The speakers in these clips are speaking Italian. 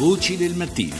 Voci del mattino.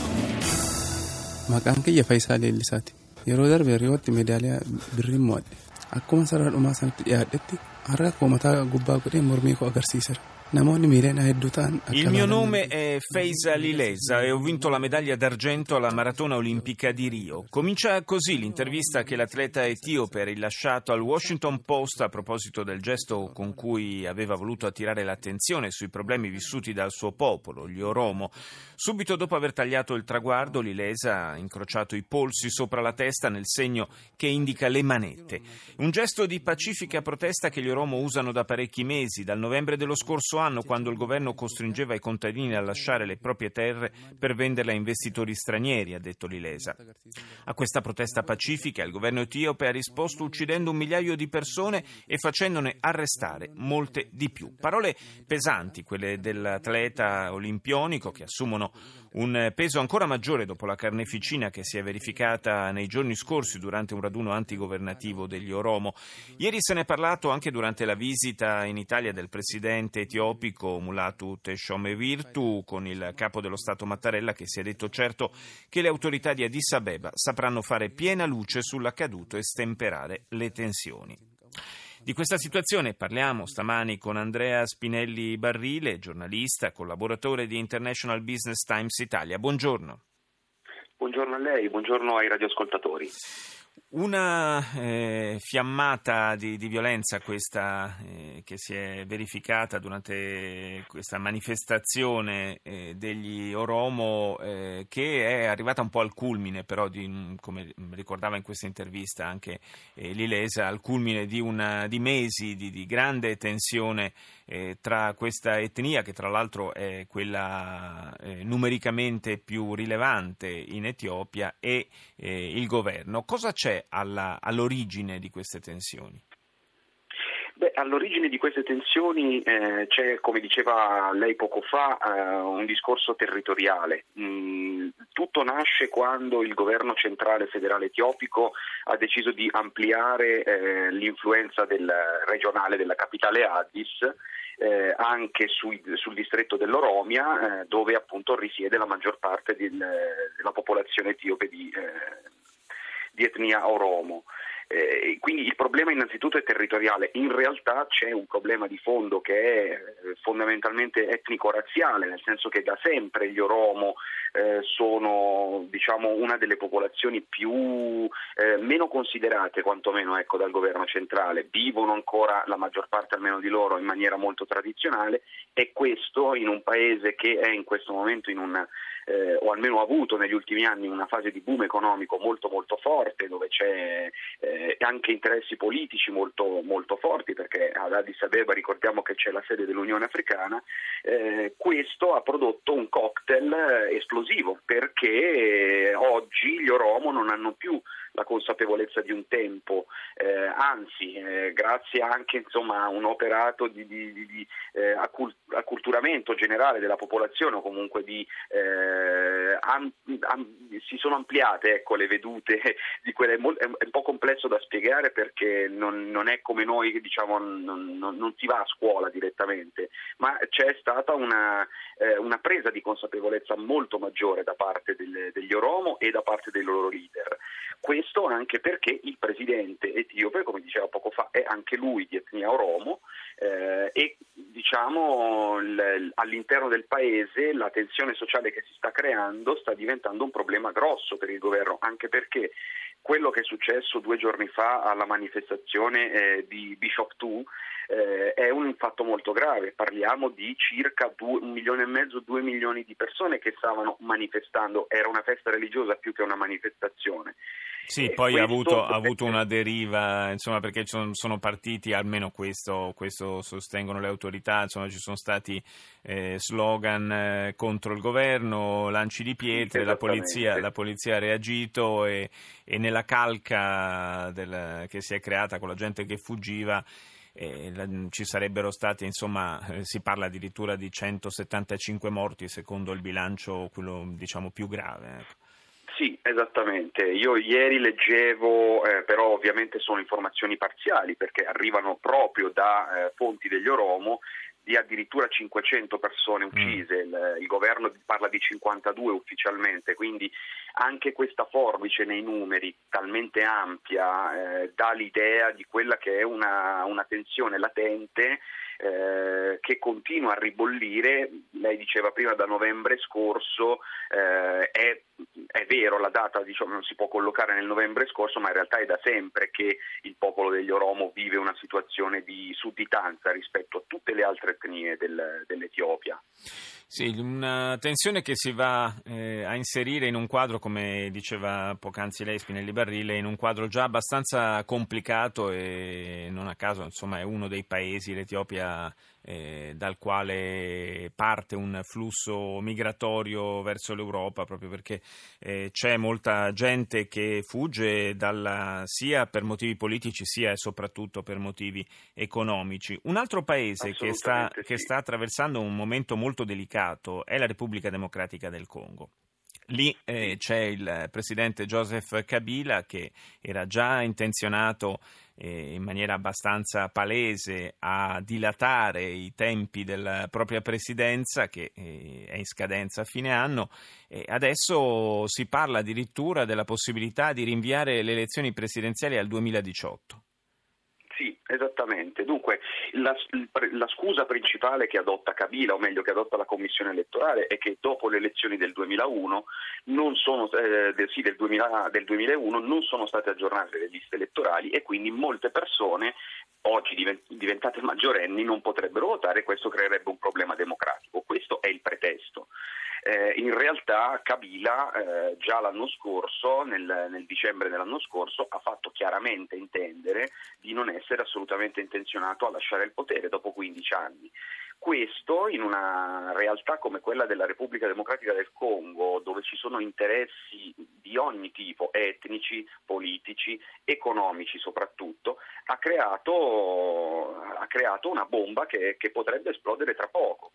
Maqaan kiyya Faayisaa Leellisaati. Yeroo darbe Riyootti meedaaliyaa birrii mo'adhe. Akkuma sarara dhumaa sanatti dhiyaadhetti harka koo mataa gubbaa godhee mormii koo agarsiiseera. Il mio nome è Feisa Lilesa e ho vinto la medaglia d'argento alla maratona olimpica di Rio. Comincia così l'intervista che l'atleta etiope ha rilasciato al Washington Post a proposito del gesto con cui aveva voluto attirare l'attenzione sui problemi vissuti dal suo popolo, gli Oromo. Subito dopo aver tagliato il traguardo, Lilesa ha incrociato i polsi sopra la testa nel segno che indica le manette. Un gesto di pacifica protesta che gli Oromo usano da parecchi mesi, dal novembre dello scorso anno quando il governo costringeva i contadini a lasciare le proprie terre per venderle a investitori stranieri, ha detto Lilesa. A questa protesta pacifica il governo etiope ha risposto uccidendo un migliaio di persone e facendone arrestare molte di più. Parole pesanti, quelle dell'atleta olimpionico che assumono un peso ancora maggiore dopo la carneficina che si è verificata nei giorni scorsi durante un raduno antigovernativo degli Oromo. Ieri se ne è parlato anche durante la visita in Italia del presidente etiopico Mulatu Teshome Virtu con il capo dello Stato Mattarella che si è detto certo che le autorità di Addis Abeba sapranno fare piena luce sull'accaduto e stemperare le tensioni. Di questa situazione parliamo stamani con Andrea Spinelli Barrile, giornalista, collaboratore di International Business Times Italia. Buongiorno. Buongiorno a lei, buongiorno ai radioascoltatori. Una eh, fiammata di, di, violenza questa eh, che si è verificata durante questa manifestazione eh, degli Oromo eh, che è arrivata un po' al culmine però di, come ricordava in questa intervista anche eh, Lilesa al culmine di, una, di mesi di, grande tensione eh, tra questa etnia che tra l'altro è quella numericamente più rilevante in Etiopia e il governo. Cosa c'è alla, all'origine di queste tensioni? Beh, all'origine di queste tensioni eh, c'è, come diceva lei poco fa, eh, un discorso territoriale. Mm, tutto nasce quando il governo centrale federale etiopico ha deciso di ampliare eh, l'influenza del, regionale della capitale Addis eh, anche sui, sul distretto dell'Oromia, eh, dove appunto risiede la maggior parte del, della popolazione etiope di, eh, di etnia oromo. Eh, quindi il problema innanzitutto è territoriale, in realtà c'è un problema di fondo che è eh, fondamentalmente etnico-razziale, nel senso che da sempre gli Oromo eh, sono diciamo, una delle popolazioni più eh, meno considerate quantomeno ecco, dal governo centrale, vivono ancora la maggior parte almeno di loro in maniera molto tradizionale e questo in un paese che è in questo momento in una eh, o almeno ha avuto negli ultimi anni una fase di boom economico molto molto forte dove c'è eh, anche interessi politici molto, molto forti perché ad Addis Abeba ricordiamo che c'è la sede dell'Unione Africana, eh, questo ha prodotto un cocktail eh, esplosivo perché oggi gli Oromo non hanno più la consapevolezza di un tempo, eh, anzi eh, grazie anche insomma, a un operato di, di, di, di eh, acculturamento generale della popolazione o comunque di, eh, am, am, si sono ampliate ecco, le vedute di quelle, è, un po' complesso da spiegare perché non, non è come noi diciamo non, non, non, si va a scuola direttamente, ma c'è stata una, eh, una presa di consapevolezza molto maggiore da parte del, degli Oromo e da parte dei loro leader. Questo anche perché il presidente etiope, come diceva poco fa, è anche lui di etnia oromo eh, e diciamo l- all'interno del paese la tensione sociale che si sta creando sta diventando un problema grosso per il governo, anche perché quello che è successo due giorni fa alla manifestazione eh, di Bishop 2 eh, è un fatto molto grave, parliamo di circa due, un milione e mezzo, due milioni di persone che stavano manifestando, era una festa religiosa più che una manifestazione. Sì, e poi ha avuto, ha avuto, una deriva, insomma, perché sono, sono partiti, almeno questo, questo, sostengono le autorità, insomma, ci sono stati eh, slogan eh, contro il governo, lanci di pietre, la polizia, la polizia, ha reagito e, e nella calca del, che si è creata con la gente che fuggiva eh, ci sarebbero stati, insomma, eh, si parla addirittura di 175 morti secondo il bilancio quello diciamo più grave. Ecco. Sì, esattamente. Io ieri leggevo, eh, però ovviamente sono informazioni parziali perché arrivano proprio da eh, fonti degli Oromo, di addirittura 500 persone uccise, mm. il, il, governo parla di 52 ufficialmente, quindi anche questa forbice nei numeri talmente ampia eh, dà l'idea di quella che è una, una tensione latente eh, che continua a ribollire, lei diceva prima da novembre scorso, eh, è, è, vero la data diciamo, non si può collocare nel novembre scorso, ma in realtà è da sempre che il popolo degli Oromo vive una situazione di sudditanza rispetto a tutte le altre etnie del, dell'Etiopia. Sì, una tensione che si va eh, a inserire in un quadro, come diceva poc'anzi lei, Spinelli Barrile, in un quadro già abbastanza complicato e non a caso insomma, è uno dei paesi, l'Etiopia, eh, dal quale parte un flusso migratorio verso l'Europa, proprio perché eh, c'è molta gente che fugge dalla, sia per motivi politici sia e soprattutto per motivi economici. Un altro paese che sta, sì. che sta attraversando un momento molto delicato è la Repubblica Democratica del Congo. Lì eh, c'è il presidente Joseph Kabila che era già intenzionato eh, in maniera abbastanza palese a dilatare i tempi della propria presidenza che eh, è in scadenza a fine anno e adesso si parla addirittura della possibilità di rinviare le elezioni presidenziali al 2018. Esattamente, dunque la, la, scusa principale che adotta Kabila, o meglio che adotta la Commissione elettorale, è che dopo le elezioni del 2001, sono, eh, sì, del, 2000, del 2001 non sono state aggiornate le liste elettorali e quindi molte persone oggi diventate maggiorenni non potrebbero votare e questo creerebbe un problema democratico. Questo è il pretesto. Eh, in realtà Kabila eh, già l'anno scorso, nel, nel, dicembre dell'anno scorso, ha fatto chiaramente intendere di non essere assolutamente intenzionato a lasciare il potere dopo 15 anni. Questo in una realtà come quella della Repubblica Democratica del Congo, dove ci sono interessi di ogni tipo, etnici, politici, economici soprattutto, ha creato, ha creato una bomba che, che potrebbe esplodere tra poco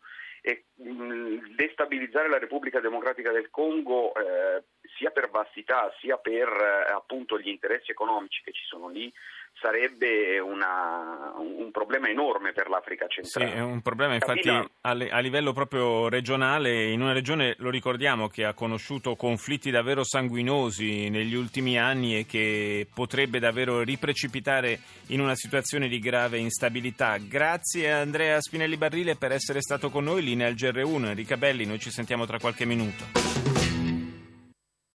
e mh, destabilizzare la Repubblica Democratica del Congo eh, sia per vastità sia per eh, appunto gli interessi economici che ci sono lì sarebbe una, un problema enorme per l'Africa centrale. Sì, è un problema infatti a, a, livello proprio regionale, in una regione, lo ricordiamo, che ha conosciuto conflitti davvero sanguinosi negli ultimi anni e che potrebbe davvero riprecipitare in una situazione di grave instabilità. Grazie a Andrea Spinelli Barrile per essere stato con noi, linea al GR1, Enrica Belli, noi ci sentiamo tra qualche minuto.